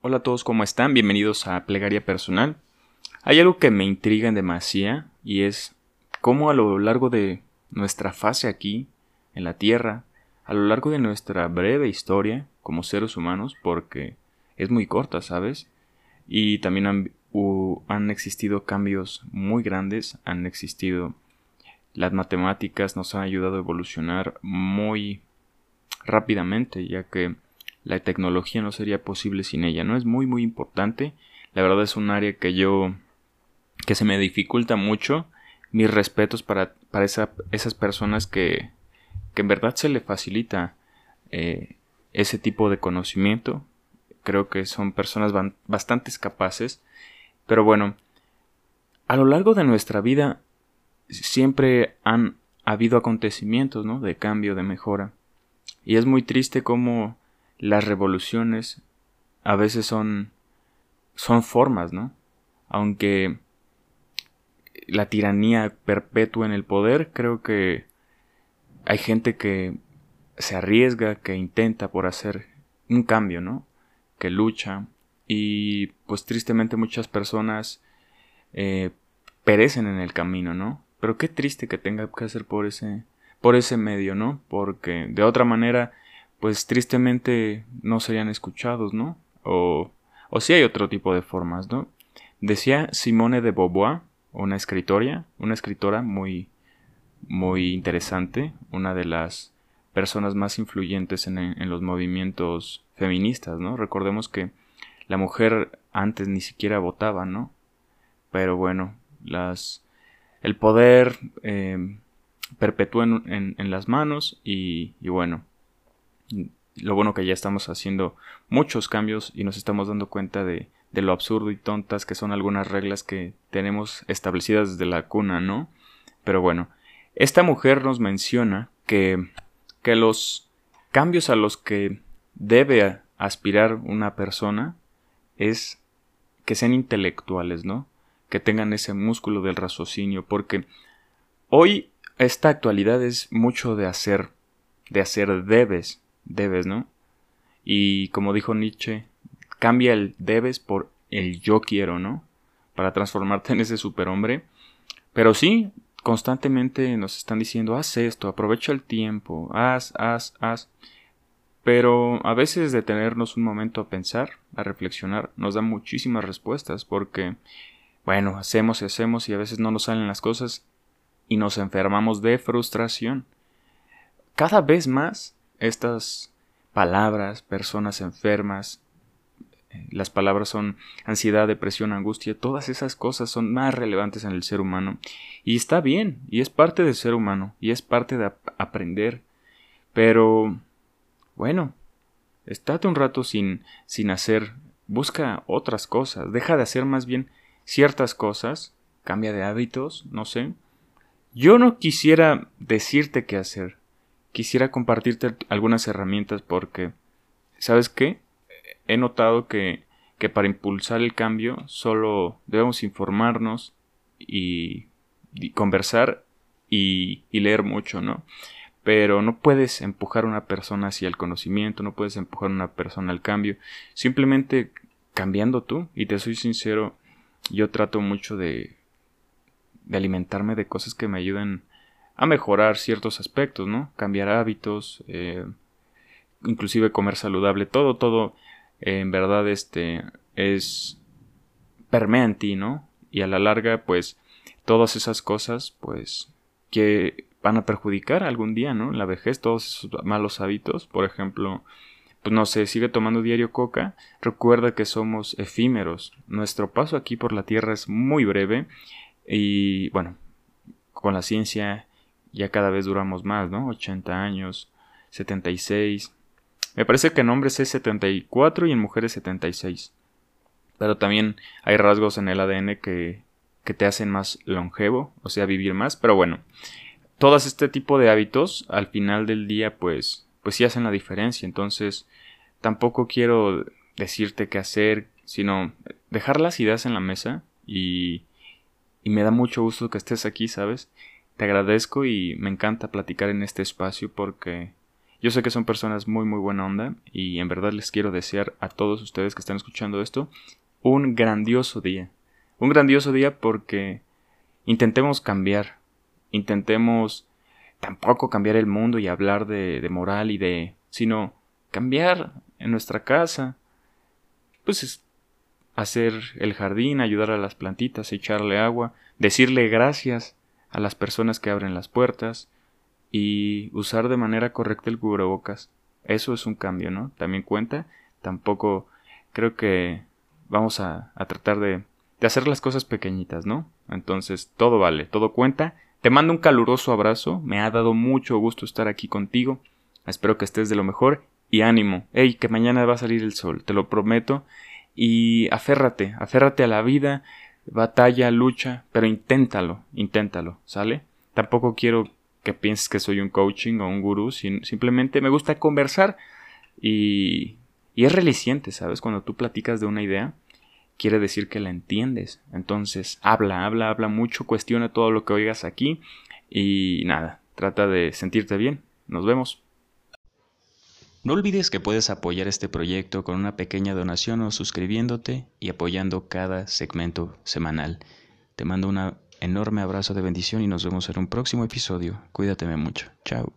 Hola a todos, ¿cómo están? Bienvenidos a Plegaria Personal. Hay algo que me intriga en demasía y es cómo a lo largo de nuestra fase aquí, en la Tierra, a lo largo de nuestra breve historia como seres humanos, porque es muy corta, ¿sabes? Y también han, han existido cambios muy grandes, han existido las matemáticas nos han ayudado a evolucionar muy rápidamente, ya que la tecnología no sería posible sin ella, ¿no? Es muy muy importante. La verdad es un área que yo que se me dificulta mucho. Mis respetos para, para esas personas que, que en verdad se le facilita eh, ese tipo de conocimiento. Creo que son personas bastante capaces. Pero bueno, a lo largo de nuestra vida siempre han habido acontecimientos, ¿no? De cambio, de mejora. Y es muy triste cómo las revoluciones a veces son son formas, ¿no? Aunque la tiranía perpetua en el poder, creo que hay gente que se arriesga, que intenta por hacer un cambio, ¿no? Que lucha y pues tristemente muchas personas eh, perecen en el camino, ¿no? Pero qué triste que tenga que hacer por ese, por ese medio, ¿no? Porque de otra manera, pues tristemente no serían escuchados, ¿no? O, o si hay otro tipo de formas, ¿no? Decía Simone de Beauvoir, una escritora, una escritora muy, muy interesante, una de las personas más influyentes en, en los movimientos feministas, ¿no? Recordemos que la mujer antes ni siquiera votaba, ¿no? Pero bueno, las el poder eh, perpetúa en, las manos y, bueno, lo bueno que ya estamos haciendo muchos cambios y nos estamos dando cuenta de, de, lo absurdo y tontas que son algunas reglas que tenemos establecidas desde la cuna, ¿no? Pero bueno, esta mujer nos menciona que, que los cambios a los que debe aspirar una persona es que sean intelectuales, ¿no? que tengan ese músculo del raciocinio, porque hoy esta actualidad es mucho de hacer, de hacer debes, debes, ¿no? Y como dijo Nietzsche, cambia el debes por el yo quiero, ¿no? Para transformarte en ese superhombre. Pero sí, constantemente nos están diciendo, haz esto, aprovecha el tiempo, haz, haz, haz. Pero a veces detenernos un momento a pensar, a reflexionar, nos da muchísimas respuestas, porque bueno, hacemos y hacemos y a veces no nos salen las cosas y nos enfermamos de frustración. Cada vez más estas palabras, personas enfermas, eh, las palabras son ansiedad, depresión, angustia, todas esas cosas son más relevantes en el ser humano. Y está bien, y es parte del ser humano, y es parte de aprender. Pero, bueno, estate un rato sin, sin hacer, busca otras cosas, deja de hacer más bien ciertas cosas, cambia de hábitos, no sé. Yo no quisiera decirte qué hacer, quisiera compartirte algunas herramientas porque, ¿sabes qué? He notado que, que para impulsar el cambio solo debemos informarnos y, conversar y, leer mucho, ¿no? pero no puedes empujar a una persona hacia el conocimiento, no puedes empujar a una persona al cambio, simplemente cambiando tú, y te soy sincero, yo trato mucho de, de alimentarme de cosas que me ayuden a mejorar ciertos aspectos, ¿no? Cambiar hábitos, eh, inclusive comer saludable, todo, todo, eh, en verdad, este, es permea en ti, ¿no? Y a la larga, pues, todas esas cosas, pues, que van a perjudicar algún día, ¿no? La vejez, todos esos malos hábitos, por ejemplo, pues no sé, sigue tomando diario coca, recuerda que somos efímeros. Nuestro paso aquí por la Tierra es muy breve y bueno, con la ciencia ya cada vez duramos más, ¿no? 80 años, 76. Me parece que en hombres es 74 y en mujeres 76. Pero también hay rasgos en el ADN que, que te hacen más longevo, o sea, vivir más. Pero bueno, todos este tipo de hábitos al final del día pues pues sí hacen la diferencia. Entonces, tampoco quiero decirte qué hacer, sino dejar las ideas en la mesa y, y me da mucho gusto que estés aquí, ¿sabes? Te agradezco y me encanta platicar en este espacio porque Yo sé que son personas muy muy buena onda y en verdad les quiero desear a todos ustedes que están escuchando esto un grandioso día. Un grandioso día porque intentemos cambiar, intentemos tampoco cambiar el mundo y hablar de, de moral y de, sino cambiar en nuestra casa, pues hacer el jardín, ayudar a las plantitas, echarle agua, decirle gracias a las personas que abren las puertas y usar de manera correcta el cubrebocas. Eso es un cambio, ¿no? También cuenta. Tampoco creo que vamos a, a tratar de, de hacer las cosas pequeñitas, ¿no? Entonces, todo vale, todo cuenta. Te mando un caluroso abrazo. Me ha dado mucho gusto estar aquí contigo. Espero que estés de lo mejor y ánimo. Ey, que mañana va a salir el sol, te lo prometo. Y aférrate, aférrate a la vida, batalla, lucha, pero inténtalo, inténtalo, ¿sale? Tampoco quiero que pienses que soy un coaching o un gurú, simplemente me gusta conversar y, y es reliciente, ¿sabes? Cuando tú platicas de una idea, quiere decir que la entiendes. Entonces, habla, habla, habla mucho, cuestiona todo lo que oigas aquí y nada, trata de sentirte bien. Nos vemos. No olvides que puedes apoyar este proyecto con una pequeña donación o suscribiéndote y apoyando cada segmento semanal. Te mando un enorme abrazo de bendición y nos vemos en un próximo episodio. Cuídateme mucho. Chao.